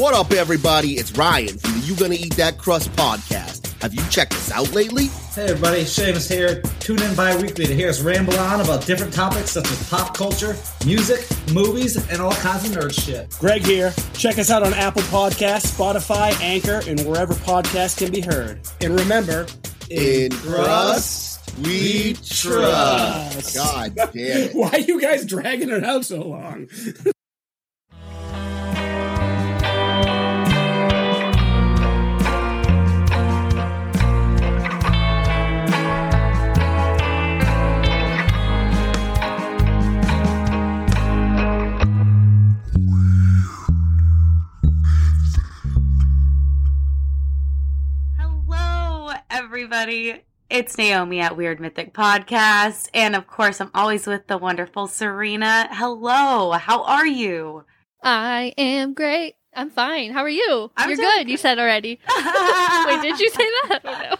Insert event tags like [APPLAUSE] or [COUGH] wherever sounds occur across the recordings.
What up, everybody? It's Ryan from the You Gonna Eat That Crust podcast. Have you checked us out lately? Hey everybody, Seamus here. Tune in bi-weekly to hear us ramble on about different topics such as pop culture, music, movies, and all kinds of nerd shit. Greg here. Check us out on Apple Podcasts, Spotify, Anchor, and wherever podcasts can be heard. And remember, In crust, we trust. God [LAUGHS] damn it. why are you guys dragging it out so long? [LAUGHS] everybody. It's Naomi at Weird Mythic Podcast. And of course, I'm always with the wonderful Serena. Hello, how are you? I am great. I'm fine. How are you? I'm You're doing good. You said already. [LAUGHS] Wait, did you say that? Oh, no.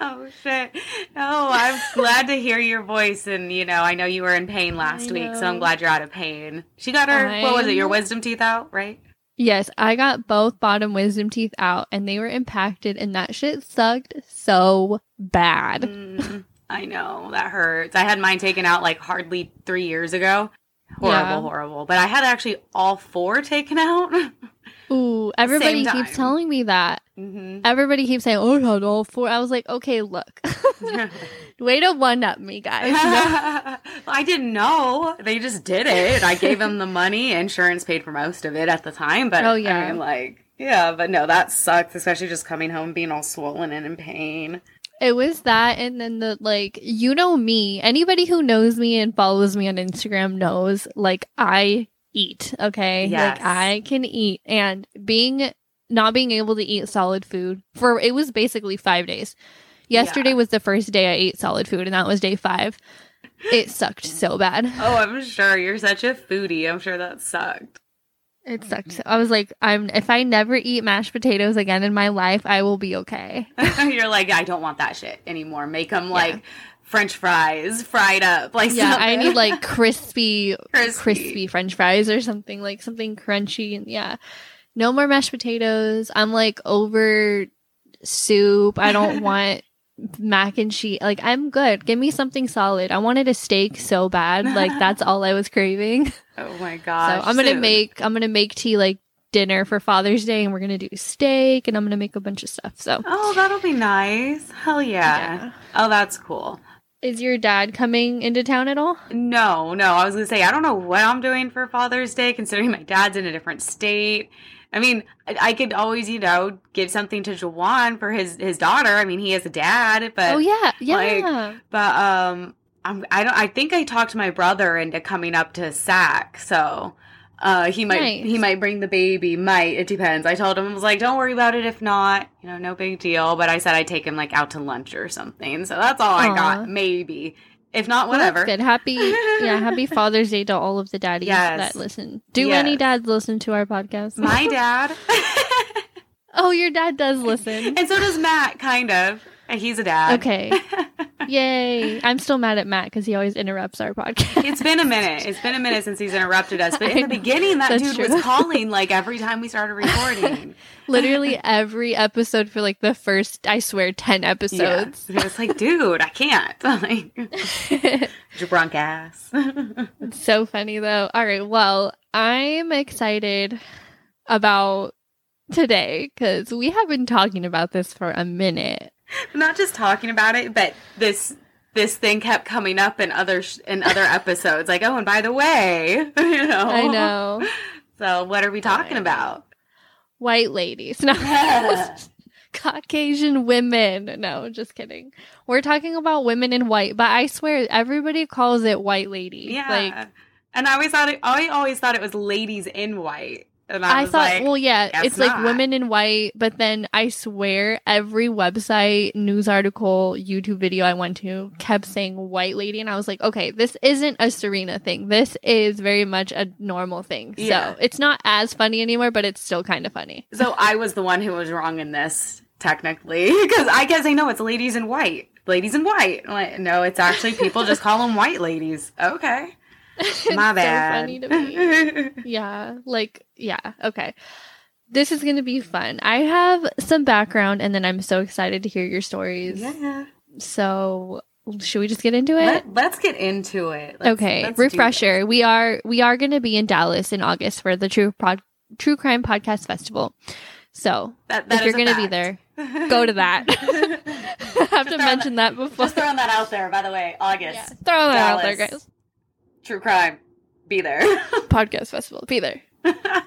[LAUGHS] oh, shit. No, I'm glad to hear your voice. And, you know, I know you were in pain last I week, so I'm glad you're out of pain. She got her, what was it, your wisdom teeth out, right? Yes, I got both bottom wisdom teeth out and they were impacted and that shit sucked so bad. Mm, I know, that hurts. I had mine taken out like hardly three years ago. Horrible, Yeah. horrible. But I had actually all four taken out. [LAUGHS] Ooh, everybody keeps telling me that. hmm Everybody keeps saying, "Oh, I had all four. I was like, "Okay, look, [LAUGHS] [LAUGHS] way to one up me, guys." I didn't know. They just did it. I gave them the money. Insurance paid for most of it at the time, but Oh, I yeah. mean, like, yeah, but no, that sucks, especially just coming home being all swollen and in pain. It was that, and then the like, you know me. Anybody who knows me and follows me on Instagram knows, like, I eat. Okay, Yes. like I can eat, and being not being able to eat solid food for it was basically five days. Yesterday Yeah. was the first day I ate solid food, and that was day five. It sucked so bad. Oh, I'm sure you're such a foodie. I'm sure that sucked. It sucked. I was like, I'm if I never eat mashed potatoes again in my life, I will be okay. [LAUGHS] you're like, I don't want that shit anymore. Make them Yeah. like French fries, fried up, like yeah, I need like crispy, [LAUGHS] Crispy. crispy, French fries or something like something crunchy. And yeah, no more mashed potatoes. I'm like over soup. I don't [LAUGHS] want mac and cheese. Like I'm good. Give me something solid. I wanted a steak so bad. Like [LAUGHS] that's all I was craving. Oh my god! [LAUGHS] so! I'm gonna soon. make. I'm gonna make tea like dinner for Father's Day, and we're gonna do steak, and I'm gonna make a bunch of stuff. So. Oh, that'll be nice. Hell yeah. Yeah. Oh, that's cool. Is your dad coming into town at all? No, no. I was gonna say I don't know what I'm doing for Father's Day, considering my dad's in a different state. I mean, I, I could always, you know, give something to Jawan for his his daughter. I mean, he has a dad, but oh yeah, yeah. like, but um, I'm I don't. I think I talked my brother into coming up to SAC, so. Uh, he might Nice. he might bring the baby. Might it depends. I told him I was like, don't worry about it. If not, you know, no big deal. But I said I'd take him like out to lunch or something. So that's all I got. Maybe if not, Well, whatever. good. Happy, yeah, [LAUGHS] happy Father's Day to all of the daddies Yes. that listen. Do any dads listen to our podcast? My [LAUGHS] dad, oh, your dad does listen. [LAUGHS] and so does Matt. Kind of. And He's a dad. Okay, [LAUGHS] yay! I'm still mad at Matt because he always interrupts our podcast. It's been a minute. It's been a minute since he's interrupted us. But in the beginning, that That's dude true. was calling like every time we started [LAUGHS] recording. Literally every episode for like the first, I swear, ten episodes. And it was like, dude, I can't. [LAUGHS] Like, your drunk ass. It's so funny though. All right, well, I'm excited about today because we have been talking about this for a minute. Not just talking about it, but this this thing kept coming up in other sh- in other [LAUGHS] episodes. Like, oh, and by the way, [LAUGHS] you know, I know. So, what are we talking know. about? white ladies. [LAUGHS] No. Caucasian women. No, just kidding. We're talking about women in white, but I swear everybody calls it white lady. Yeah. Like and I always thought it, I always thought it was ladies in white. And I, I, thought like, well yeah, it's like women in white, but then I swear every website, news article, YouTube video I went to kept saying white lady and I was like, okay, this isn't a Serena thing. This is very much a normal thing. Yeah. So, it's not as funny anymore, but it's still kind of funny. So I was the one who was wrong in this, technically, [LAUGHS] because I guess I know it's ladies in white. Ladies in white. Like, no, it's actually people just call them white ladies. Okay, [LAUGHS] my so bad. me. [LAUGHS] yeah like yeah okay this is going to be fun. I have some background and then I'm so excited to hear your stories. Yeah. So, should we just get into it? Let, let's get into it. Let's- okay, let's refresher. We are we are going to be in Dallas in August for the True Pod, True Crime Podcast Festival. So, this. That, if you're going to be there, [LAUGHS] go to that. I have to mention that before. Just throwing that out there, by the way. August. Yeah, throw that out there, Dallas. guys. True crime. Be there. [LAUGHS] Podcast Festival. Be there.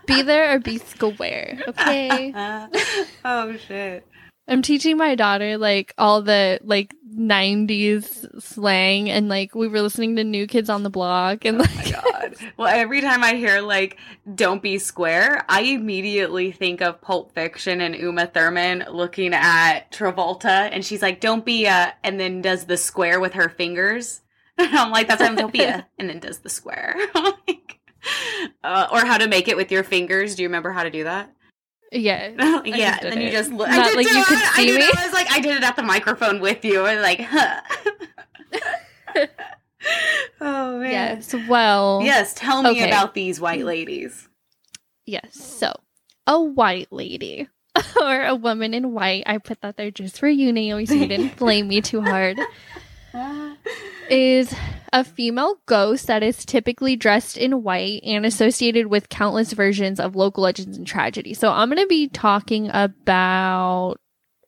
Be there or be square. Okay. [LAUGHS] oh shit. I'm teaching my daughter like all the like 90s slang and like we were listening to New Kids on the Block and oh like God. Well, every time I hear like "Don't be square," I immediately think of Pulp Fiction and Uma Thurman looking at Travolta, and she's like, "Don't be a," and then does the square with her fingers. And [LAUGHS] I'm like, "That's why I'm don't be a," and then does the square. [LAUGHS] like, uh, or how to make it with your fingers. Do you remember how to do that? [LAUGHS] yeah. yeah, then you just look. Not I did like do you could it. I see did me. it. I was like, I did it at the microphone with you. And like, huh. oh man. Yes. Well, Yes, tell me Okay. about these white ladies. yes. So, a white lady or a woman in white, I put that there just for you, Naomi, so you didn't blame me too hard, is a female ghost that is typically dressed in white and associated with countless versions of local legends and tragedy. So, I'm going to be talking about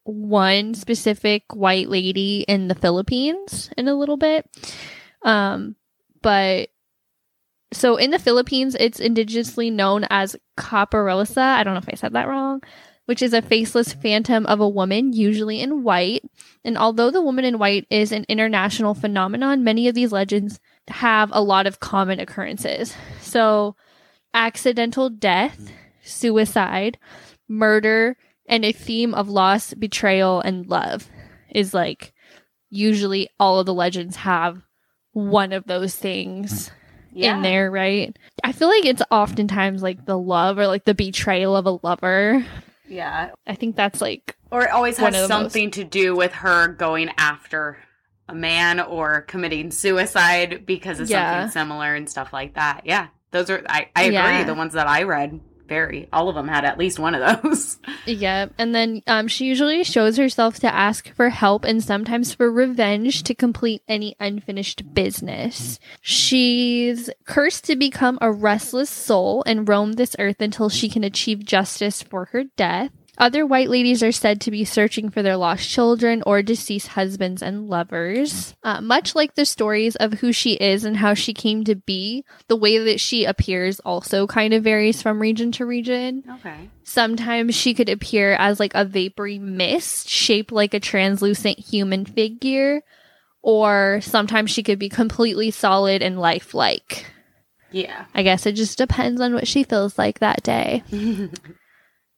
one specific white lady in the Philippines in a little bit. Um, but so in the Philippines, it's indigenously known as kaperosa. I don't know if I said that wrong, which is a faceless phantom of a woman, usually in white. And although the woman in white is an international phenomenon, many of these legends have a lot of common occurrences. So, accidental death, hmm. suicide, murder, and a theme of loss, betrayal, and love is like usually all of the legends have one of those things hmm. in there, right? I feel like it's oftentimes like the love or like the betrayal of a lover. Yeah. I think that's like Or it always has something to do with her going after a man or committing suicide because of Yeah. something similar and stuff like that. Yeah. Those are I, I agree. Yeah. The ones that I read, very all of them had at least one of those. [LAUGHS] yeah. And then um she usually shows herself to ask for help and sometimes for revenge to complete any unfinished business. She's cursed to become a restless soul and roam this earth until she can achieve justice for her death. Other white ladies are said to be searching for their lost children or deceased husbands and lovers. Uh, much like the stories of who she is and how she came to be, the way that she appears also kind of varies from region to region. Okay. Sometimes she could appear as like a vapory mist shaped like a translucent human figure, or sometimes she could be completely solid and lifelike. Yeah. I guess it just depends on what she feels like that day. [LAUGHS]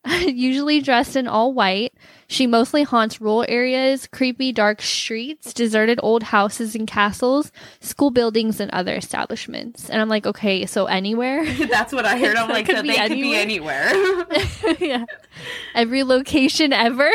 [LAUGHS] Usually dressed in all white, she mostly haunts rural areas, creepy dark streets, deserted old houses and castles, school buildings, and other establishments. And I'm like, okay, so anywhere? [LAUGHS] That's what I [LAUGHS] heard. I'm like, so they could be anywhere. yeah. Every location ever.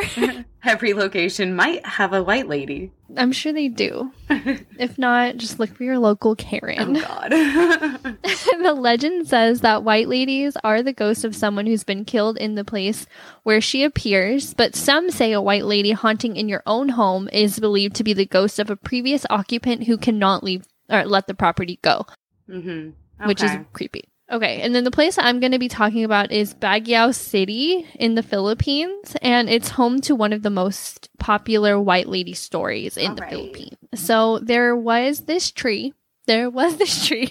Every location might have a white lady. I'm sure they do. [LAUGHS] if not, just look for your local Karen. Oh God. [LAUGHS] [LAUGHS] the legend says that white ladies are the ghost of someone who's been killed in the place where she appears, but some say a white lady haunting in your own home is believed to be the ghost of a previous occupant who cannot leave or let the property go, mm-hmm. which is creepy. Okay, and then the place I'm going to be talking about is Baguio City in the Philippines, and it's home to one of the most popular white lady stories in the Alright. Philippines. So there was this tree. There was this tree,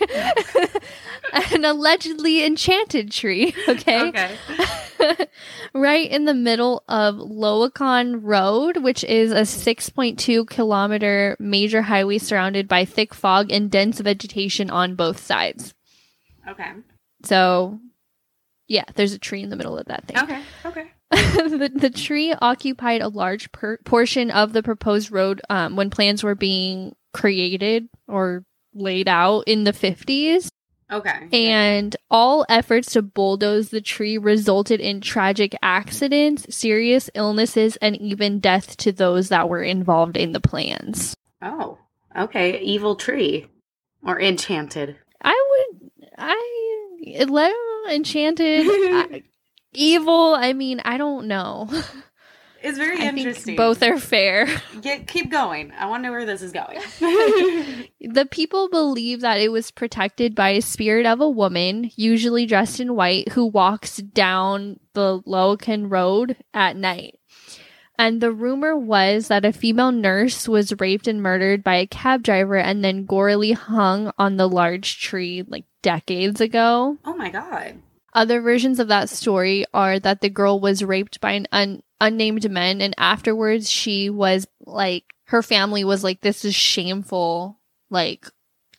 [LAUGHS] an allegedly enchanted tree. [LAUGHS] Okay, Okay. [LAUGHS] right in the middle of Loakan Road, which is a 6.2 kilometer major highway surrounded by thick fog and dense vegetation on both sides. Okay. So, yeah, there's a tree in the middle of that thing. Okay. Okay. [LAUGHS] the, the tree occupied a large per- portion of the proposed road um, when plans were being created or laid out in the 50s. Okay. And all efforts to bulldoze the tree resulted in tragic accidents, serious illnesses, and even death to those that were involved in the plans. Oh. Okay. Evil tree or enchanted. I le- enchanted. I, [LAUGHS] evil. I mean, I don't know. It's very I interesting. think both are fair. Get, keep going. I want to know where this is going. [LAUGHS] [LAUGHS] The people believe that it was protected by a spirit of a woman, usually dressed in white, who walks down the Loakan Road at night. And the rumor was that a female nurse was raped and murdered by a cab driver and then gorily hung on the large tree like decades ago. oh my god. Other versions of that story are that the girl was raped by an un- unnamed man, and afterwards she was like, her family was like, this is shameful, like,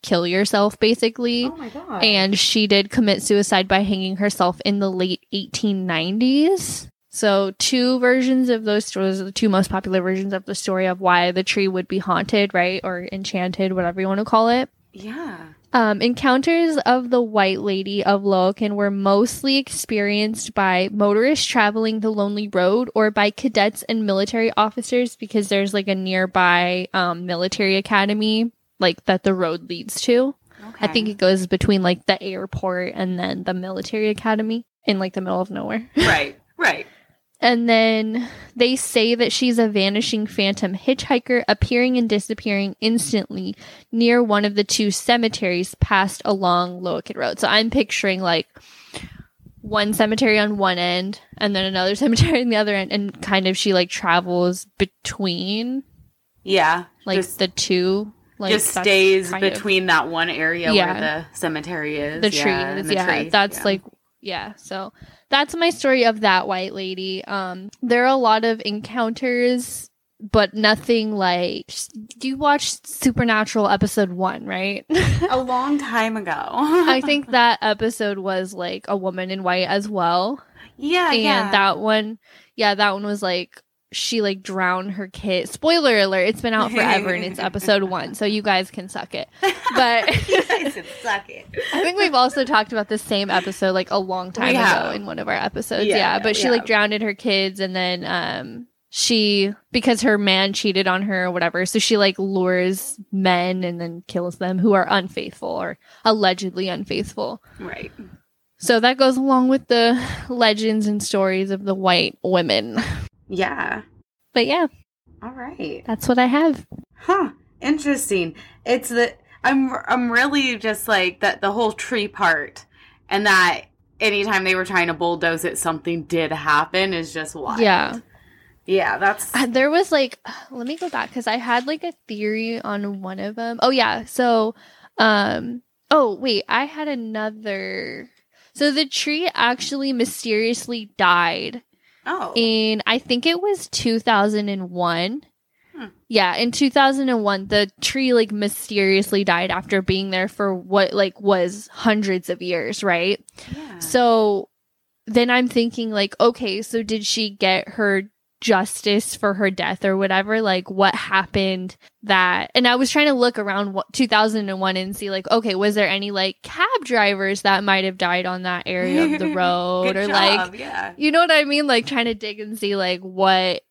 kill yourself, basically. Oh my god. And she did commit suicide by hanging herself in the late 1890s. So, two versions of those stories are the two most popular versions of the story of why the tree would be haunted, right? Or enchanted, whatever you want to call it. yeah. Um, encounters of the White Lady of Loakan were mostly experienced by motorists traveling the lonely road or by cadets and military officers because there's like a nearby um, military academy like that the road leads to. Okay. I think it goes between like the airport and then the military academy in like the middle of nowhere. right. Right. And then they say that she's a vanishing phantom hitchhiker appearing and disappearing instantly near one of the two cemeteries passed along Loakan Road. So I'm picturing like one cemetery on one end and then another [LAUGHS] cemetery on the other end and kind of she like travels between Yeah. like just, the two like just stays kind of- between that one area Yeah. where the cemetery is. the yeah, tree is the yeah tree. that's Yeah. like yeah so that's my story of that white lady um there are a lot of encounters but nothing like do you watch supernatural episode one right a [LAUGHS] long time ago. i think [LAUGHS] that episode was like a woman in white as well yeah, and yeah. that one yeah that one was like she like drowned her kid spoiler alert it's been out forever and it's [LAUGHS] episode one so you guys can suck it [LAUGHS] but you guys can suck it. [LAUGHS] I think we've also talked about the same episode like a long time ago in one of our episodes. Yeah, Yeah, yeah, but she we like drowned her kids and then um she because her man cheated on her or whatever, so she like lures men and then kills them who are unfaithful or allegedly unfaithful. Right. So that goes along with the legends and stories of the white women. Yeah. But yeah, All right. that's what I have. Huh. Interesting. It's the I'm I'm really just like that the whole tree part and that anytime they were trying to bulldoze it something did happen is just wild. Yeah. Yeah, that's Uh, there was like [SIGHS] let me go back because i had like a theory on one of them. Oh yeah so um oh wait i had another so the tree actually mysteriously died Oh. in i think it was 2001 Hmm. yeah in 2001 the tree like mysteriously died after being there for what like was hundreds of years right yeah. so then I'm thinking like, okay, so did she get her justice for her death or whatever? Like what happened that and I was trying to look around 2001 and see like, okay, was there any like cab drivers that might have died on that area of the [LAUGHS] road or job, like yeah. you know what I mean? Like trying to dig and see like what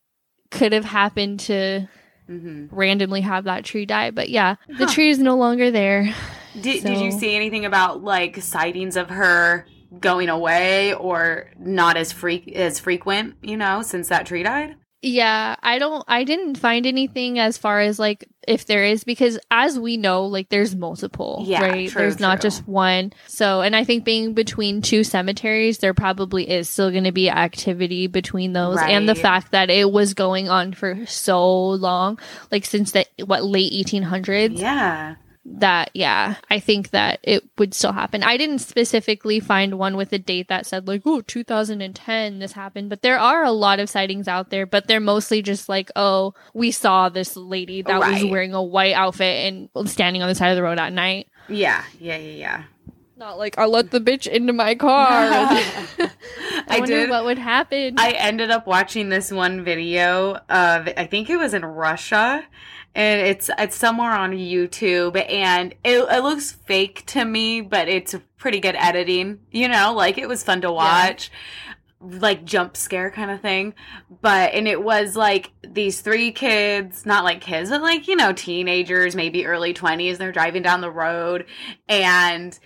could have happened to hmm randomly have that tree die. But yeah, the Huh. tree is no longer there. Did, did you see anything about like sightings of her going away or not as freak as frequent, you know, since that tree died? Yeah, I don't I didn't find anything as far as like if there is because as we know like there's multiple, Yeah, right? true, there's not just one. So, and I think being between two cemeteries there probably is still going to be activity between those and the fact that it was going on for so long, like since the what late 1800s Yeah. That yeah i think that it would still happen i didn't specifically find one with a date that said like oh 2010 this happened but there are a lot of sightings out there but they're mostly just like oh we saw this lady that was wearing a white outfit and standing on the side of the road at night Yeah. Yeah. Yeah. Yeah not like i let the bitch into my car [LAUGHS] i, I wonder did. what would happen I ended up watching this one video of I think it was in Russia and it's it's somewhere on YouTube and it, it looks fake to me but it's pretty good editing you know like it was fun to watch like jump scare kind of thing. But and it was like these three kids not like kids but like you know teenagers maybe early 20s they're driving down the road and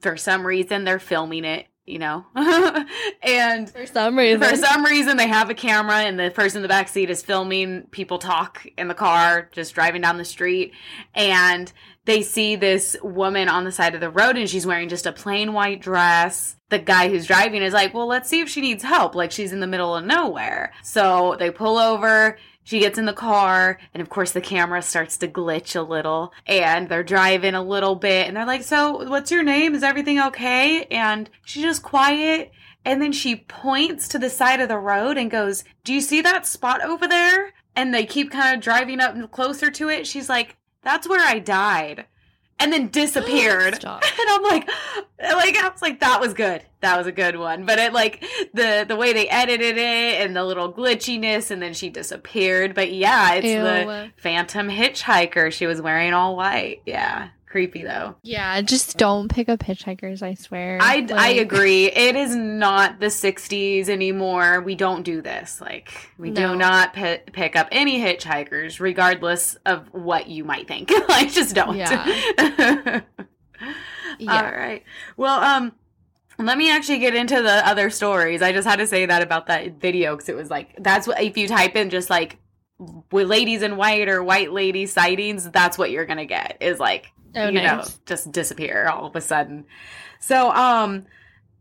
for some reason they're filming it you know. [LAUGHS] and For some reason. for some reason, they have a camera, and the person in the back seat is filming people talk in the car, just driving down the street. And they see this woman on the side of the road, and she's wearing just a plain white dress. The guy who's driving is like, Well, let's see if she needs help. Like, she's in the middle of nowhere. So they pull over. She gets in the car, and of course, the camera starts to glitch a little. And they're driving a little bit, and they're like, So, what's your name? Is everything okay? And she's just quiet. And then she points to the side of the road and goes, Do you see that spot over there? And they keep kind of driving up closer to it. She's like, That's where I died. And then disappeared. [LAUGHS] And I'm like, like I was like, that was good. That was a good one. But it like the the way they edited it and the little glitchiness, and then she disappeared. But yeah, it's the Phantom Hitchhiker. She was wearing all white. Yeah, creepy though. Yeah, just don't pick up hitchhikers, I swear. I, I agree. It is not the 60s anymore. We don't do this. Like, we No. do not pi pick up any hitchhikers, regardless of what you might think. [LAUGHS] like, just don't. Yeah. [LAUGHS] Yeah. All right. Well, um, let me actually get into the other stories. I just had to say that about that video because it was like, that's what, if you type in just like, with ladies in white or white lady sightings, that's what you're gonna get is like Oh, you know, just disappear all of a sudden. So, um,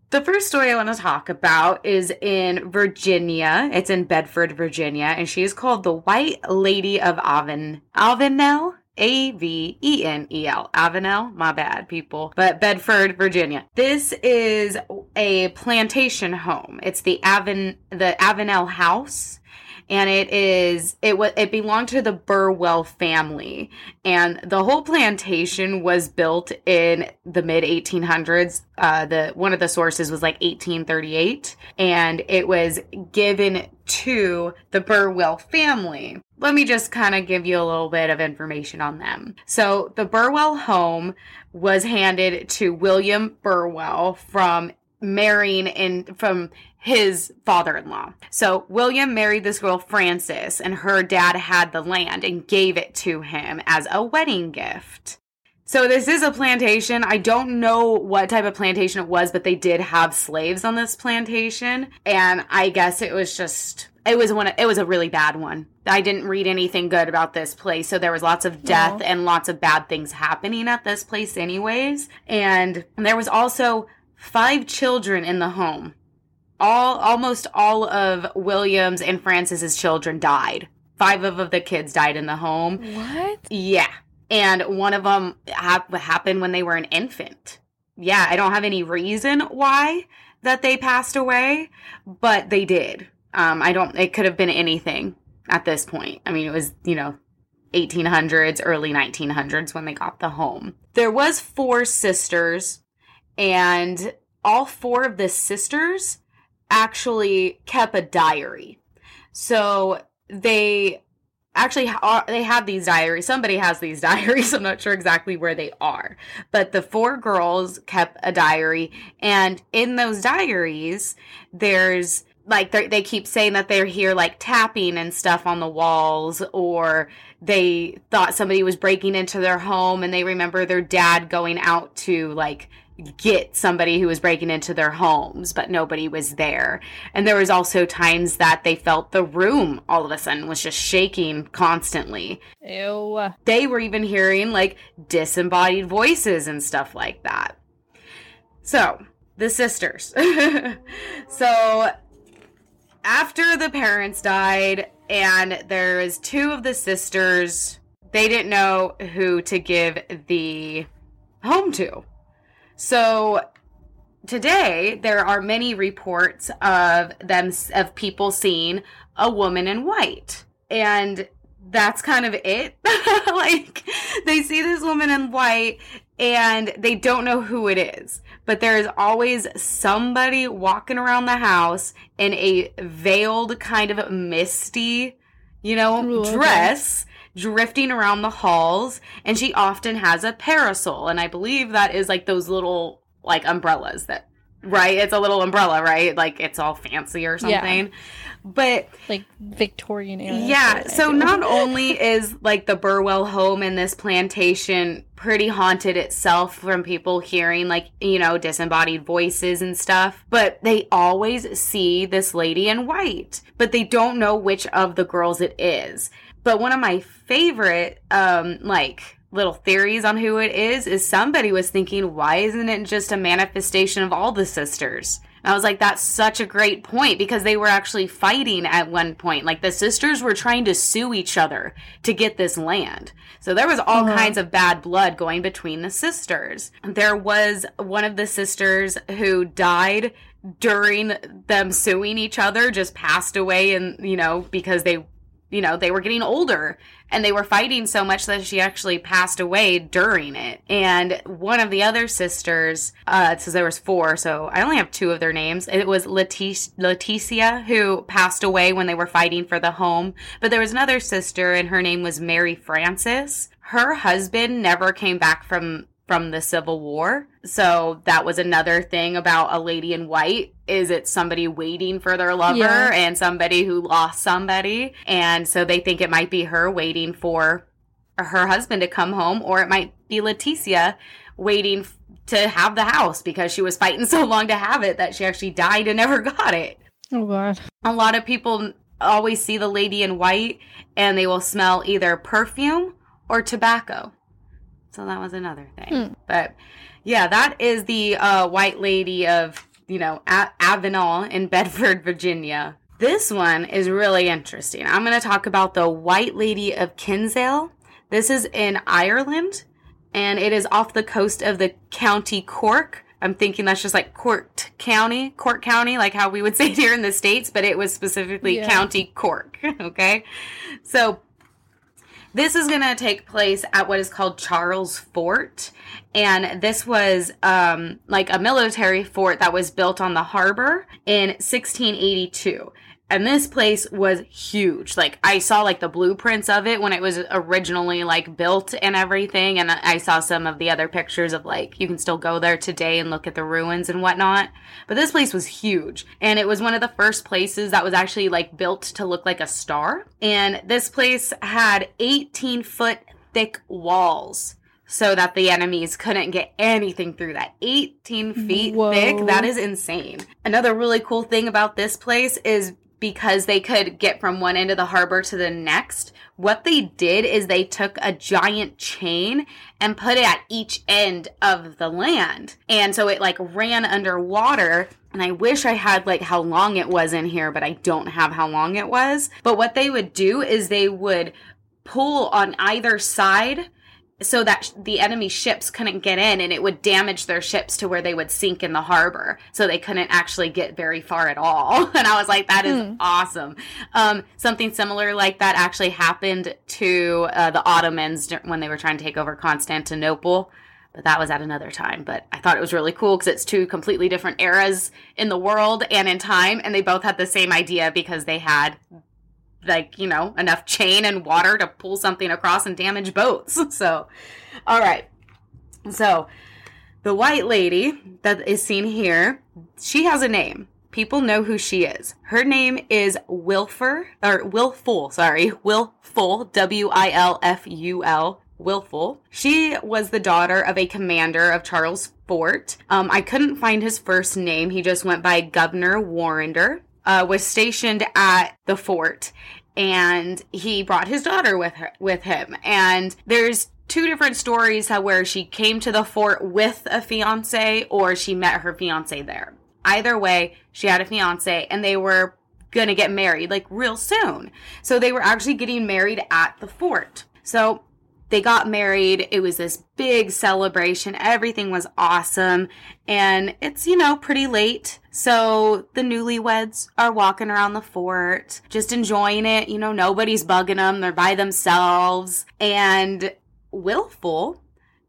the first story I want to talk about is in Virginia. It's in Bedford, Virginia, and she is called the White Lady of Aven Avenel. A V E N E L. Avenel. My bad, people. But Bedford, Virginia. This is a plantation home. It's the Aven the Avenel House and it is it was it belonged to the Burwell family. And the whole plantation was built in the mid 1800s uh the one of the sources was like 1838 and it was given to the Burwell family. Let me just kind of give you a little bit of information on them. So the Burwell home was handed to William Burwell from marrying in from his father-in-law. So William married this girl Frances and her dad had the land and gave it to him as a wedding gift. So this is a plantation. I don't know what type of plantation it was, but they did have slaves on this plantation and I guess it was just it was one it was a really bad one. I didn't read anything good about this place, so there was lots of death Aw. and lots of bad things happening at this place anyways. And there was also five children in the home. All almost all of William's and Frances's children died. Five of the kids died in the home. What? Yeah. And one of them hap- happened when they were an infant. Yeah, I don't have any reason why that they passed away, but they did. Um, I don't, it could have been anything at this point. I mean, it was, you know, 1800s, early 1900s when they got the home. There was four sisters and all four of the sisters actually kept a diary. So they actually ha- uh, they have these diaries. Somebody has these [LAUGHS] diaries. I'm not sure exactly where they are, but the four girls kept a diary, and in those diaries, there's like they keep saying that they're here like tapping and stuff on the walls or they thought somebody was breaking into their home and they remember their dad going out to like get somebody who was breaking into their homes but nobody was there and there was also times that they felt the room all of a sudden was just shaking constantly Ew. they were even hearing like disembodied voices and stuff like that. So, the sisters. [LAUGHS] so, after the parents died, and there is two of the sisters, they didn't know who to give the home to. So, today there are many reports of them of people seeing a woman in white. And that's kind of it. [LAUGHS] Like they see this woman in white and they don't know who it is but there is always somebody walking around the house in a veiled kind of misty you know Ooh, okay. dress drifting around the halls and she often has a parasol and i believe that is like those little like umbrellas that right? It's a little umbrella, right? Like it's all fancy or Yeah. something. But Like Victorian era. yeah, so not only is like the Burwell home and this plantation pretty haunted itself from people hearing like, you know, disembodied voices and stuff, but they always see this lady in white, but they don't know which of the girls it is. But one of my favorite um like little theories on who it is is somebody was thinking why isn't it just a manifestation of all the sisters and I was like, that's such a great point because they were actually fighting at one point. Like the sisters were trying to sue each other to get this land. So there was all uh-huh. kinds of bad blood going between the sisters. There was one of the sisters who died during them suing each other, just passed away and, you know, because they you know, they were getting older and they were fighting so much that she actually passed away during it. And one of the other sisters, uh, so there was four, so I only have two of their names. It was Leticia, Leticia who passed away when they were fighting for the home. But there was another sister and her name was Mary Frances. Her husband never came back from from the Civil War. So that was another thing about a lady in white is it's somebody waiting for their lover Yeah. and somebody who lost somebody. And so they think it might be her waiting for her husband to come home or it might be Leticia waiting to have the house because she was fighting [LAUGHS] so long to have it that she actually died and never [LAUGHS] got it Oh god. a lot of people always see the lady in white and they will smell either perfume or tobacco. So that was another thing. But yeah, that is the uh, white lady of, you know, A- Avenel in [LAUGHS] Bedford, Virginia. This one is really interesting. I'm going to talk about the White Lady of Kinsale. This is in Ireland and it is off the coast of the county Cork. I'm thinking that's just like Cork County, Cork County, like how we would [LAUGHS] say it here in the States, but it was specifically Yeah. County Cork. [LAUGHS] okay. So this is going to take place at what is called Charles Fort. And this was um, like a military fort that was built on the harbor in 1682. And this place was huge. Like I saw like the blueprints of it when it was originally like built and everything. And I saw some of the other pictures of like you can still go there today and look at the ruins and whatnot. But this place was huge. And it was one of the first places that was actually like built to look like a star. And this place had 18 foot thick walls so that the enemies couldn't get anything through that 18 feet Whoa. thick that is insane another really cool thing about this place is because they could get from one end of the harbor to the next what they did is they took a giant chain and put it at each end of the land and so it like ran underwater and I wish I had like how long it was in here, but I don't have how long it was. But what they would do is they would pull on either side so that sh- the enemy ships couldn't get in and it would damage their ships to where they would sink in the harbor. So they couldn't actually get very far at all. [LAUGHS] And i was like that is awesome. Um, something similar like that actually happened to uh, the ottomans when they were trying to take over constantinople. But that was at another time. But i thought it was really cool because it's two completely different eras in the world and in time. And they both had the same idea because they had like you know enough chain and water to pull something across and damage boats. [LAUGHS] So all right. So the white lady that is seen here she has a name. People know who she is. Her name is wilfer or wilful sorry [LAUGHS] wilful w-i-l-f-u-l. Wilful she was the daughter of a commander of charles fort. Um, i couldn't find his first name. He just went by governor warrender uh, was stationed at the fort and he brought his daughter with her with him. And there's two different stories where she came to the fort with a fiance or she met her fiance there. Either way she had a fiance and they were gonna get married like real soon. So they were actually getting married at the fort. So they got married. It was this big celebration. Everything was awesome. And it's, you know, pretty late. So the newlyweds are walking around the fort, just enjoying it. You know, nobody's bugging them. They're by themselves. And Wilful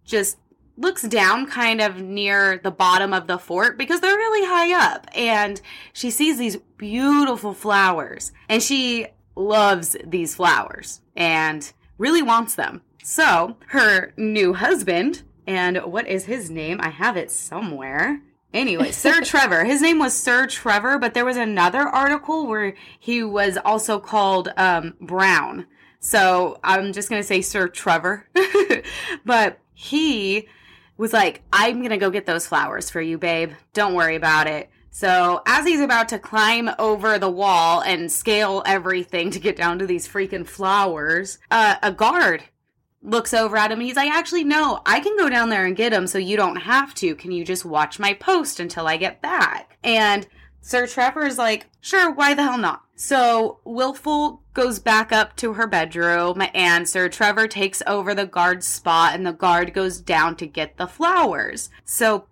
just looks down kind of near the bottom of the fort because they're really high up. And she sees these beautiful flowers. And she loves these flowers and really wants them. So her new husband, and what is his name? I have it somewhere. Anyway, Sir [LAUGHS] Trevor. His name was Sir Trevor, but there was another article where he was also called um, Brown. So I'm just going to say Sir Trevor. [LAUGHS] but he was like, I'm going to go get those flowers for you, babe. Don't worry about it. So as he's about to climb over the wall and scale everything to get down to these freaking flowers, uh, a guard looks over at him and he's like, actually, no, I can go down there and get him so you don't have to. Can you just watch my post until I get back? And Sir Trevor is like, sure, why the hell not? So Wilful goes back up to her bedroom and Sir Trevor takes over the guard's spot and the guard goes down to get the flowers. So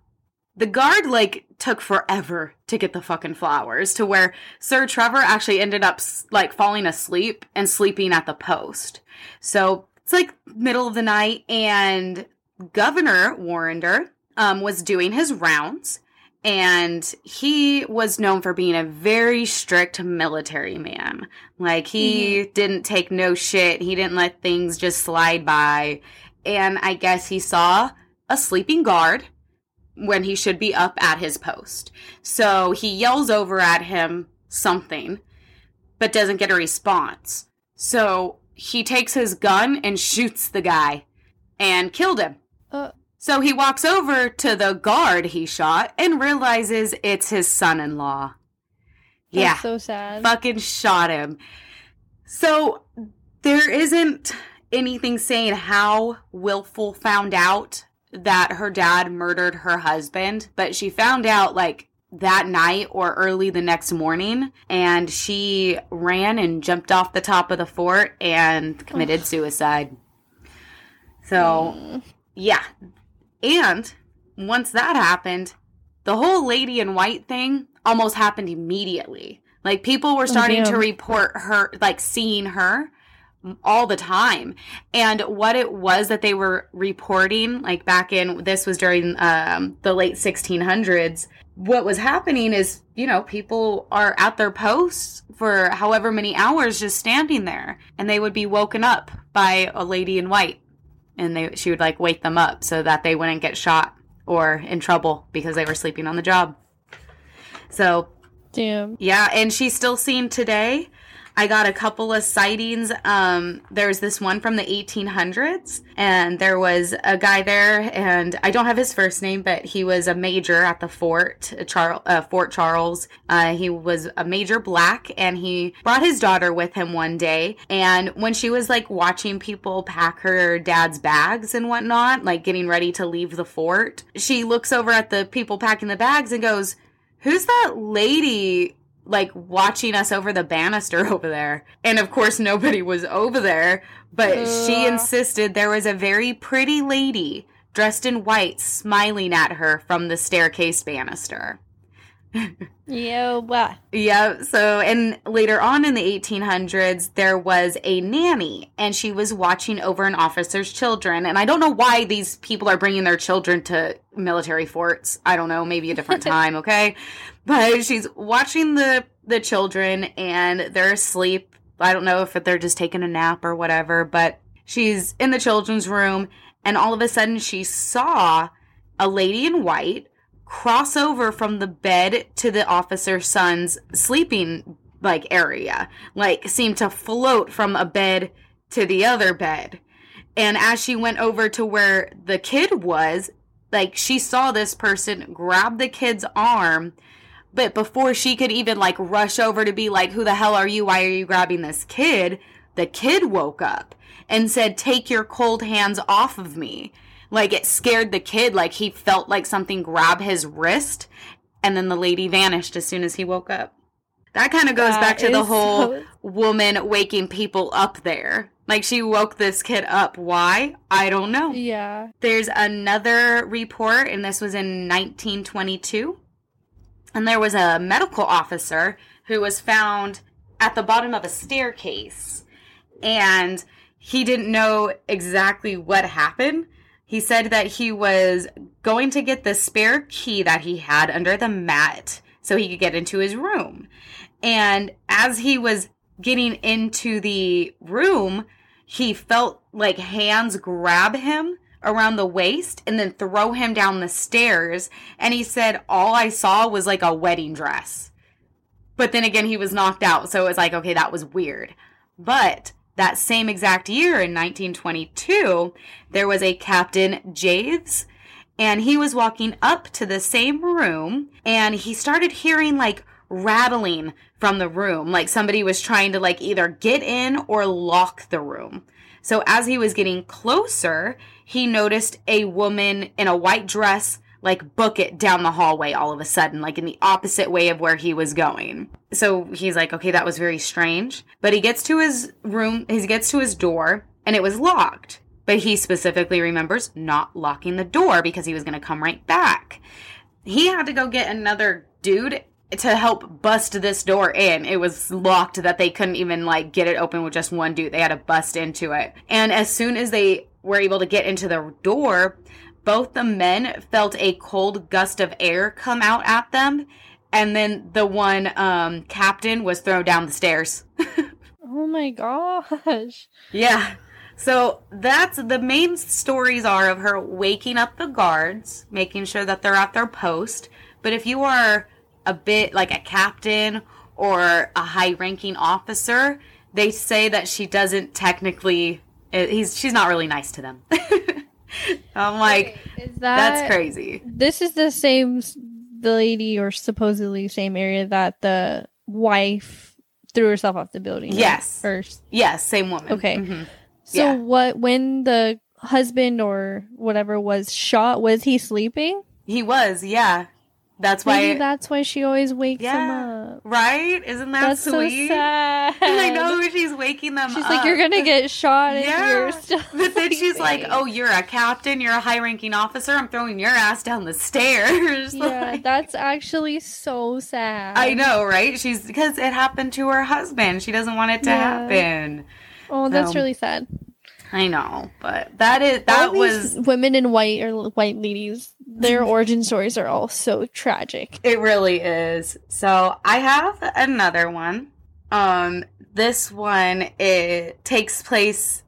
the guard like took forever to get the fucking flowers to where Sir Trevor actually ended up like falling asleep and sleeping at the post. So it's like middle of the night and Governor Warrender um, was doing his rounds and he was known for being a very strict military man. Like he mm-hmm. didn't take no shit. He didn't let things just slide by. And I guess he saw a sleeping guard when he should be up at his post. So he yells over at him something, but doesn't get a response. So he takes his gun and shoots the guy and killed him. Uh, so he walks over to the guard he shot and realizes it's his son in law. Yeah. so sad. Fucking shot him. So there isn't anything saying how Wilful found out that her dad murdered her husband, but she found out like that night or early the next morning and she ran and jumped off the top of the fort and committed suicide. So, mm. yeah. And once that happened, the whole lady in white thing almost happened immediately. Like people were oh, starting oh, to report her like seeing her all the time. And what it was that they were reporting, like back in this was during um, the late 1600s, what was happening is, you know, people are at their posts for however many hours just standing there, and they would be woken up by a lady in white, and they she would like wake them up so that they wouldn't get shot or in trouble because they were sleeping on the job. So, damn. Yeah, and she's still seen today. I got a couple of sightings. Um, there's this one from the 1800s, and there was a guy there, and I don't have his first name, but he was a major at the fort, Char- uh, Fort Charles. Uh, he was a major black, and he brought his daughter with him one day. And when she was like watching people pack her dad's bags and whatnot, like getting ready to leave the fort, she looks over at the people packing the bags and goes, Who's that lady like watching us over the banister [LAUGHS] over there. And of course, nobody was over there, but she insisted there was a very pretty lady dressed in white smiling at her from the staircase banister. Yeah, what? Yeah, so and later on in the 1800s there was a nanny and she was watching over an officer's children and I don't know why these people are bringing their children to military forts. I don't know, maybe a different [LAUGHS] time, okay? But she's watching the the children and they're asleep. I don't know if they're just taking a nap or whatever, but she's in the children's room and all of a sudden she saw a lady in white cross over from the bed to the officer's son's sleeping like area like seemed to float from a bed to the other bed. And as she went over to where the kid was like she saw this person grab the kid's arm but before she could even like rush over to be like who the hell are you? Why are you grabbing this kid? the kid woke up and said take your cold hands off of me like it scared the kid, like he felt like something grab his wrist, and then the lady vanished as soon as he woke up. That kind of goes that back to the whole so... woman waking people up there. Like she woke this kid up. Why? I don't know. Yeah. There's another report, and this was in 1922. And there was a medical officer who was found at the bottom of a staircase. And he didn't know exactly what happened, he said that he was going to get the spare key that he had under the mat so he could get into his room. And as he was getting into the room, he felt like hands grab him around the waist and then throw him down the stairs. And he said, All I saw was like a wedding dress. But then again, he was knocked out. So it was like, okay, that was weird. But that same exact year in 1922, there was a Captain Javes and he was walking up to the same room and he started hearing like rattling from the room like somebody was trying to like either get in or lock the room. So as he was getting closer he noticed a woman in a white dress like book it down the hallway all of a sudden like in the opposite way of where he was going so he's like okay that was very strange but he gets to his room he gets to his door and it was locked but he specifically remembers not locking the door because he was going to come right back. He had to go get another dude to help bust this door in. It was locked that they couldn't even like get it open with just one dude. They had to bust into it. And as soon as they were able to get into the door, both the men felt a cold gust of air come out at them. And then the one um, captain was thrown down the stairs. [LAUGHS] Oh my gosh. yeah. So that's the main stories are of her waking up the guards, making sure that they're at their post. But if you are a bit like a captain or a high ranking officer, they say that she doesn't technically eh, he's she's not really nice to them. [LAUGHS] [LAUGHS] I'm like Is that that's crazy. This is the same the lady or supposedly same area that the wife threw herself off the building. Yes. S- Yes, same woman. Okay. Mhm. so Yeah. what when the husband or whatever was shot, was he sleeping? He was, yeah. That's why Maybe that's why she always wakes Yeah. up. Right? Isn't that That's sweet? so sad. [LAUGHS] I know she's waking them up. She's up. like, you're gonna get shot if Yeah. [LAUGHS] But then [LAUGHS] she's like, "Oh, you're a captain. You're a high-ranking officer. I'm throwing your ass down the stairs." yeah, Like, that's actually so sad. I know, right? She's because it happened to her husband. She doesn't want it to Yeah. happen. Oh, that's really sad. I know, but that is that was women in white or white ladies. Their origin stories are all so tragic. it. Really is. So I have another one. Um, this one it takes place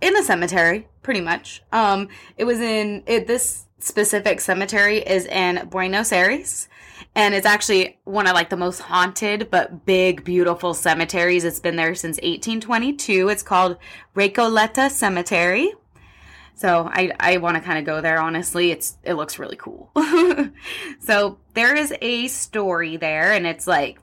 in a cemetery, pretty much. Um, it was in it. This specific cemetery is in Buenos Aires, and it's actually one of like the most haunted but big, beautiful cemeteries. It's been there since 1822. It's called Recoleta Cemetery. So I I want to kind of go there. Honestly, it's it looks really cool. [LAUGHS] so there is a story there, and it's like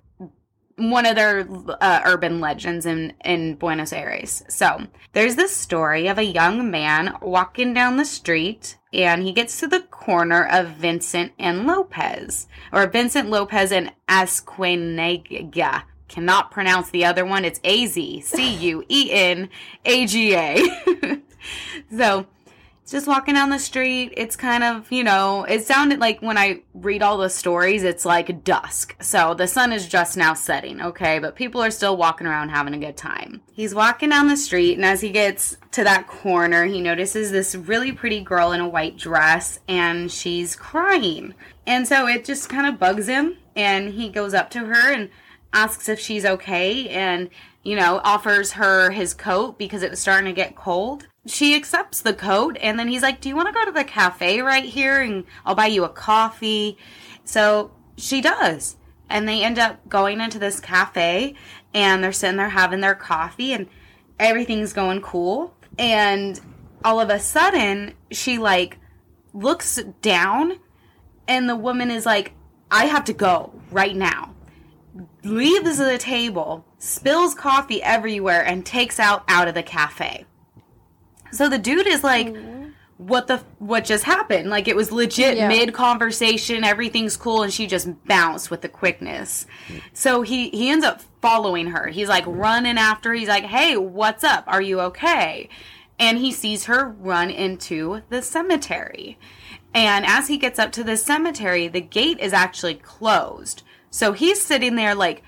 one of their uh, urban legends in in Buenos Aires. So there's this story of a young man walking down the street, and he gets to the corner of Vincent and Lopez, or Vincent Lopez and Asquenega. Cannot pronounce the other one. It's A Z C U E N A G A. [LAUGHS] So just walking down the street. It's kind of, you know, it sounded like when I read all the stories, it's like dusk. So the sun is just now setting, okay? But people are still walking around having a good time. He's walking down the street, and as he gets to that corner, he notices this really pretty girl in a white dress, and she's crying. And so it just kind of bugs him, and he goes up to her and asks if she's okay, and, you know, offers her his coat because it was starting to get cold she accepts the coat and then he's like do you want to go to the cafe right here and i'll buy you a coffee? So she does. And they end up going into this cafe and they're sitting there having their coffee and everything's going cool. And all of a sudden she like looks down and the woman is like i have to go right now. Leaves the table spills coffee everywhere and takes out out of the cafe so the dude is like, "What the? What just happened? Like it was legit Yeah. mid conversation. Everything's cool, and she just bounced with the quickness. So he he ends up following her. He's like running after. He's like, "Hey, what's up? Are you okay?" And he sees her run into the cemetery. And as he gets up to the cemetery, the gate is actually closed. So he's sitting there like,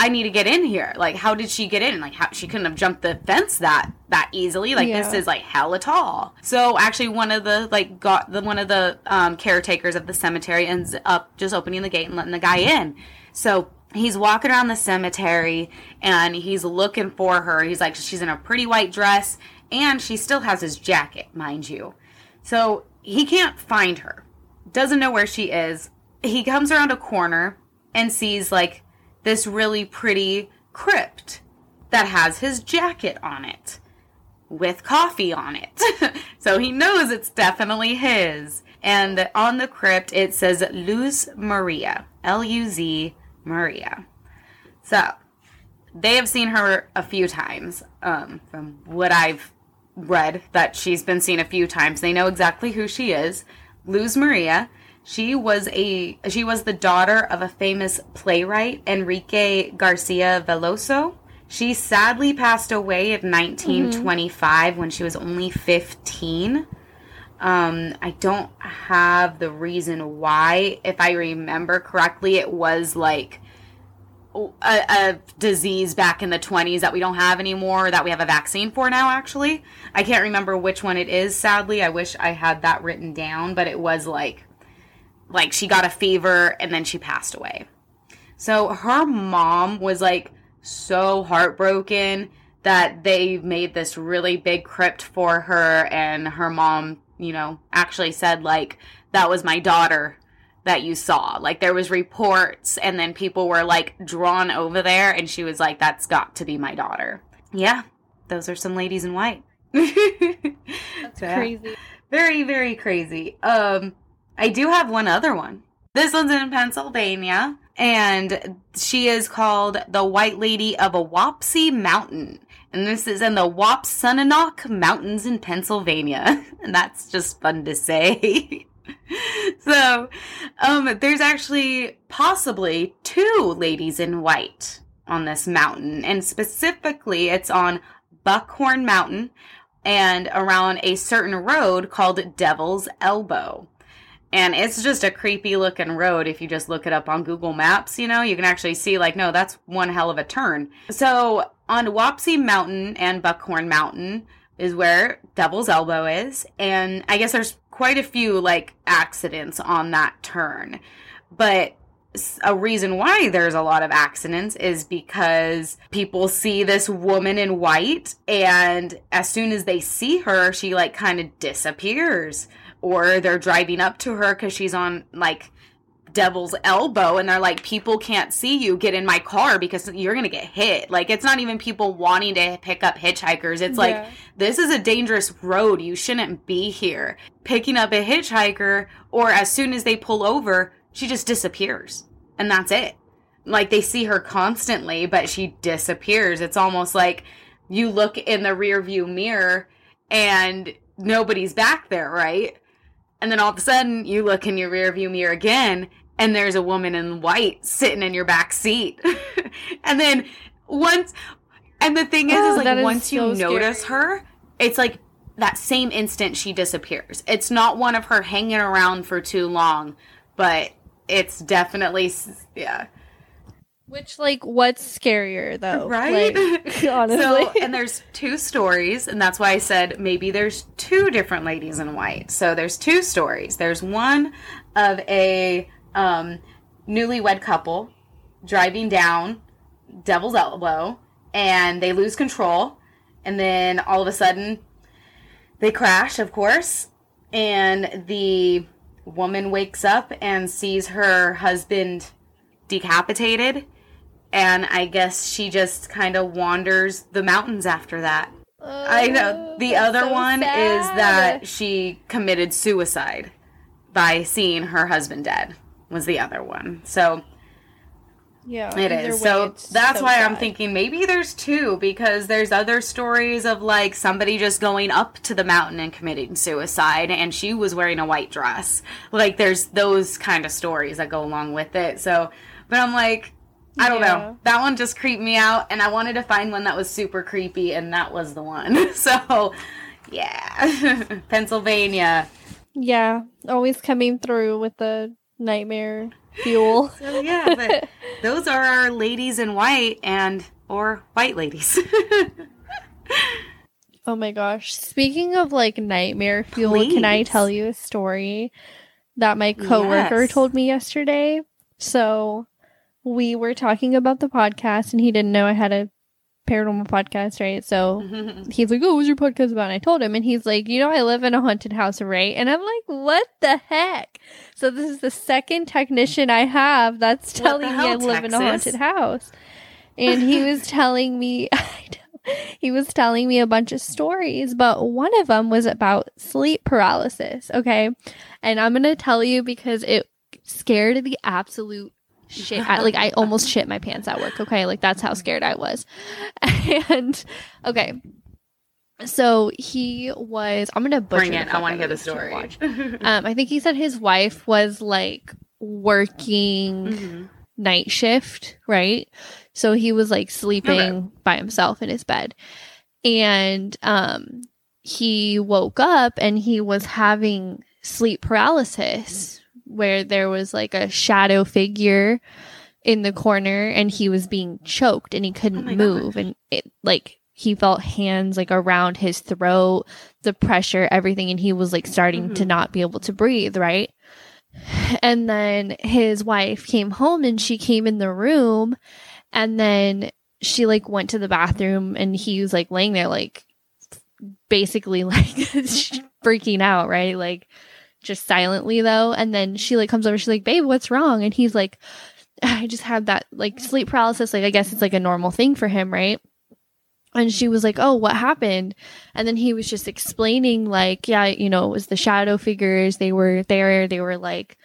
I need to get in here. Like, how did she get in? Like, how she couldn't have jumped the fence that that easily. Like, this is like hella tall. So actually, one of the like got the one of the um, caretakers of the cemetery ends up just opening the gate and letting the guy in. So he's walking around the cemetery and he's looking for her. He's like, she's in a pretty white dress and she still has his jacket, mind you. So he can't find her, doesn't know where she is. He comes around a corner and sees like this really pretty crypt that has his jacket on it with coffee on it. [LAUGHS] so he knows it's definitely his. And on the crypt, it says Luz Maria. L U Z Maria. So they have seen her a few times, um, from what I've read, that she's been seen a few times. They know exactly who she is. Luz Maria. She was a she was the daughter of a famous playwright, Enrique Garcia Velloso. She sadly passed away in 1925 when she was only 15. Um, I don't have the reason why. If I remember correctly, it was like a, a disease back in the 20s that we don't have anymore, that we have a vaccine for now, actually. I can't remember which one it is, sadly. I wish I had that written down, but it was like, like she got a fever and then she passed away. So her mom was like so heartbroken that they made this really big crypt for her and her mom you know, actually said like that was my daughter that you saw. Like there was reports and then people were like drawn over there and she was like that's got to be my daughter. Yeah. Those are some ladies in white. [LAUGHS] That's Yeah. crazy. Very very crazy. Um I do have one other one. This one's in Pennsylvania and she is called the White Lady of a Wapsie Mountain. And this is in the Wopsononock Mountains in Pennsylvania. [LAUGHS] And that's just fun to say. [LAUGHS] so, um, there's actually possibly two ladies in white on this mountain. And specifically, it's on Buckhorn Mountain and around a certain road called Devil's Elbow. And it's just a creepy looking road if you just look it up on Google Maps, you know, you can actually see like no, that's one hell of a turn. So, on Wapsie Mountain and Buckhorn Mountain is where Devil's Elbow is, and I guess there's quite a few like accidents on that turn. But a reason why there's a lot of accidents is because people see this woman in white and as soon as they see her she like kind of disappears or they're driving up to her cuz she's on like devil's elbow and they're like people can't see you. Get in my car because you're to get hit. Like it's not even people wanting to pick up hitchhikers. It's like this is a dangerous road. You shouldn't be here. Picking up a hitchhiker or as soon as they pull over she just disappears. And that's it. Like they see her constantly but she disappears. It's almost like you look in the rear view mirror and nobody's back there right and then all of a sudden you look in your rear view mirror again and there's a woman in white sitting in your back seat. [LAUGHS] And then once and the thing is Oh, is like once you so notice scary. her it's like that same instant she disappears. It's not one of her hanging around for too long but it's definitely yeah Which, like, what's scarier though? Right? Like, [LAUGHS] honestly. So, and there's two stories, and that's why I said maybe there's two different ladies in white. So there's two stories. There's one of a um, newlywed couple driving down Devil's Elbow, and they lose control, and then all of a sudden they crash, of course, and the woman wakes up and sees her husband decapitated and I guess she just kind of wanders the mountains after that. I know. The Oh, other so one is that she committed suicide by seeing her husband dead. Was the other one. So yeah, it is. way, So that's so why I'm thinking maybe there's two because there's other stories of like somebody just going up to the mountain and committing suicide and she was wearing a white dress. Like there's those kind of stories that go along with it. So, but I'm like, I don't Yeah. know. That one just creeped me out and I wanted to find one that was super creepy and that was the one. [LAUGHS] So, yeah. [LAUGHS] Pennsylvania. Yeah, always coming through with the nightmare fuel. [LAUGHS] So yeah, but those are our ladies in white and or white ladies. Oh my gosh. Speaking of like nightmare fuel, can I tell you a story that my coworker Yes. told me yesterday? So we were talking about the podcast and he didn't know I had a paranormal podcast, right? So [LAUGHS] he's like, "Oh, what's your podcast about?" And I told him, and he's like, "You know, I live in a haunted house, right?" And I'm like, "What the heck?" So this is the second technician I have that's telling the me I hell, live in a haunted house, and he was [LAUGHS] telling me. [LAUGHS] He was telling me a bunch of stories, but one of them was about sleep paralysis. Okay. And I'm going to tell you because it scared the absolute shit. I, like, I almost shit my pants at work. Okay. Like, that's how scared I was. [LAUGHS] And, okay. So he was, I'm butcher Bring it. I want to hear the story. watch. [LAUGHS] Um, I think he said his wife was like working Mhm. night shift, right? So he was like sleeping Okay. by himself in his bed. And um he woke up and he was having sleep paralysis where there was like a shadow figure in the corner and he was being choked and he couldn't Oh move and it like he felt hands like around his throat, the pressure, everything and he was like starting to Mhm. not be able to breathe, right? And then his wife came home and she came in the room and then she like went to the bathroom and he was like laying there like basically [LAUGHS] like [LAUGHS] freaking out, right? Like just silently though. And then she like comes over, she's like, Babe, what's wrong? And he's like, [SIGHS] I just had that like sleep paralysis. Like I guess it's like a normal thing for him, right? And she was like, Oh, what happened? And then he was just explaining, like, yeah, you know, it was the shadow figures. They were there. They were like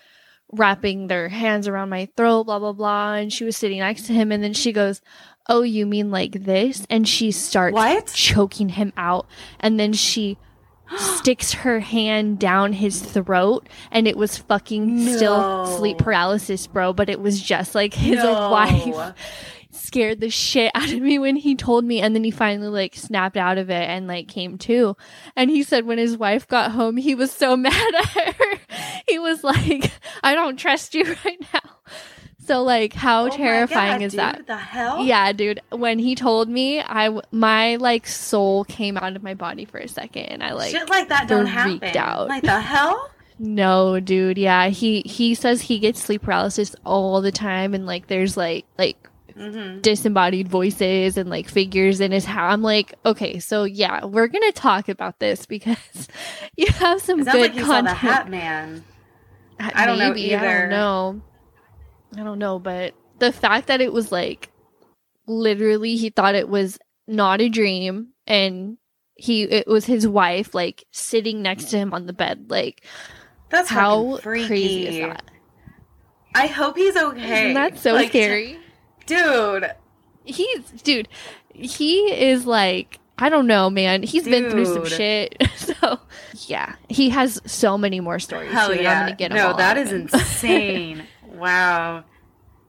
wrapping their hands around my throat, blah, blah, blah. And she was sitting next to him. And then she goes, Oh, you mean like this? And she starts What? choking him out. And then she sticks her hand down his throat. And it was fucking still sleep paralysis, bro. But it was just like his No. wife scared the shit out of me when he told me and then he finally like snapped out of it and like came to and he said when his wife got home he was so [LAUGHS] mad at her he was like i don't trust you [LAUGHS] right now so like how Oh terrifying God, is dude, that The hell? yeah dude when he told me I my like soul came out of my body for a second and i like Shit like that don't happen. out. Like the hell? [LAUGHS] no, dude. Yeah, he he says he gets sleep paralysis all the time, and like there's like like Mm-hmm. disembodied voices and like figures in his house. I'm like, okay, so yeah, we're gonna talk about this because [LAUGHS] you have some good like you saw the content. Hat Man. I don't know maybe, I don't know. I don't know, but the fact that it was like literally he thought it was not a dream and he it was his wife like sitting next to him on the bed like That's how freaky. crazy is that I hope he's okay. isn't that so Like, scary dude. he's dude he is like i don't know man He's been through some shit [LAUGHS] so yeah he has so many more stories Hell yeah! i'm gonna get no, that is insane. [LAUGHS] wow.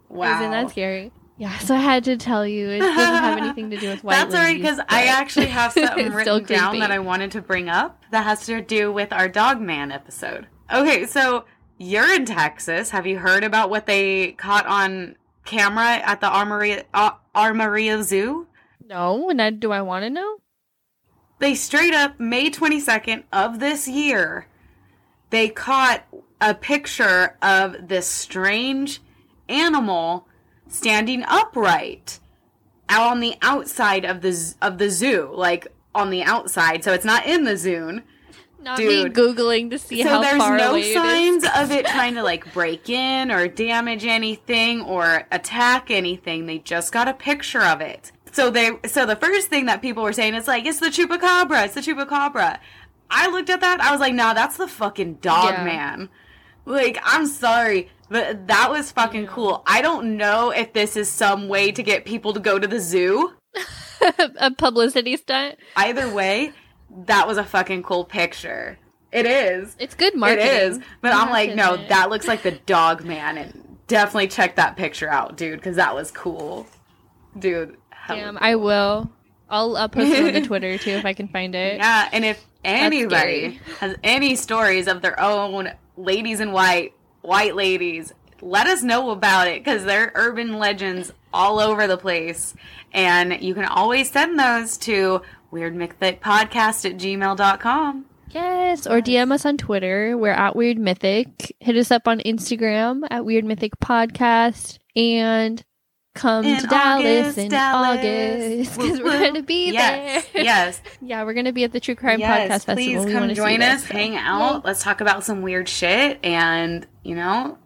Wow. isn't that scary yeah so i had to tell you it doesn't have anything to do with [LAUGHS] white That's alright because I actually have [LAUGHS] something written down that I wanted to bring up that has to do with our Dog Man episode. Okay, so you're in Texas. Have you heard about what they caught on camera at the Armory uh, Amarillo Zoo? no and I, do i want to know They straight up May 22nd of this year, they caught a picture of this strange animal standing upright out on the outside of the of the zoo, like on the outside. So it's not in the zoo. not Dude. me googling to see so how there's far no away it is. signs [LAUGHS] of it trying to like break in or damage anything or attack anything. They just got a picture of it. So they so the first thing that people were saying is like it's the chupacabra, it's the chupacabra. I looked at that, I was like, nah, that's the fucking dog Yeah. man. Like, I'm sorry, but that was fucking cool. I don't know if this is some way to get people to go to the zoo. [LAUGHS] a publicity stunt Either way, that was a fucking cool picture. It is. it's good marketing It is, but I'm like, no, admit. that looks like the dog man, and definitely check that picture out, dude, because that was cool, dude. damn cool. i will i'll uh, post it on the [LAUGHS] twitter too if i can find it Yeah, and if anybody has any stories of their own ladies in white, white ladies, let us know about it because they're urban legends all over the place. And you can always send those to weirdmythicpodcast at gmail.com. Yes, or DM us on Twitter. We're at Weird Mythic. Hit us up on Instagram at Weird Mythic Podcast. And come In to Dallas August, in Dallas. August because we're going to be yes, there. yes, [LAUGHS] yeah, we're going to be at the True Crime yes. Podcast Festival. Please come join us, so- hang out. Yay. Let's talk about some weird shit. And you know,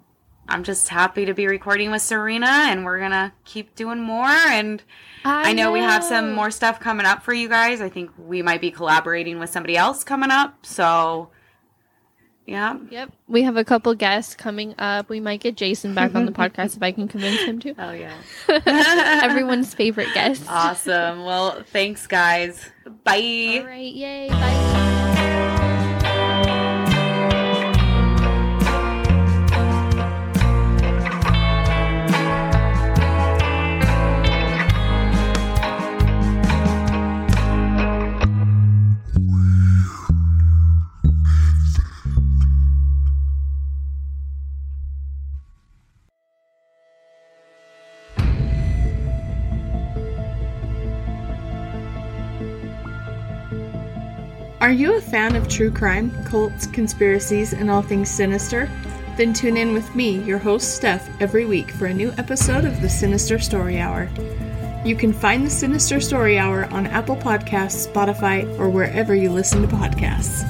I'm just happy to be recording with Serena, and we're gonna keep doing more. And I, know, we have some more stuff coming up for you guys. I think we might be collaborating with somebody else coming up. So, yeah. Yep, we have a couple guests coming up. We might get Jason back on the [LAUGHS] podcast if I can convince him to. Oh yeah. [LAUGHS] Everyone's favorite guest. Awesome. Well, thanks, guys. Bye. All right, yay! Bye. Are you a fan of true crime, cults, conspiracies, and all things sinister? Then tune in with me, your host Steph, every week for a new episode of the Sinister Story Hour. You can find the Sinister Story Hour on Apple Podcasts, Spotify, or wherever you listen to podcasts.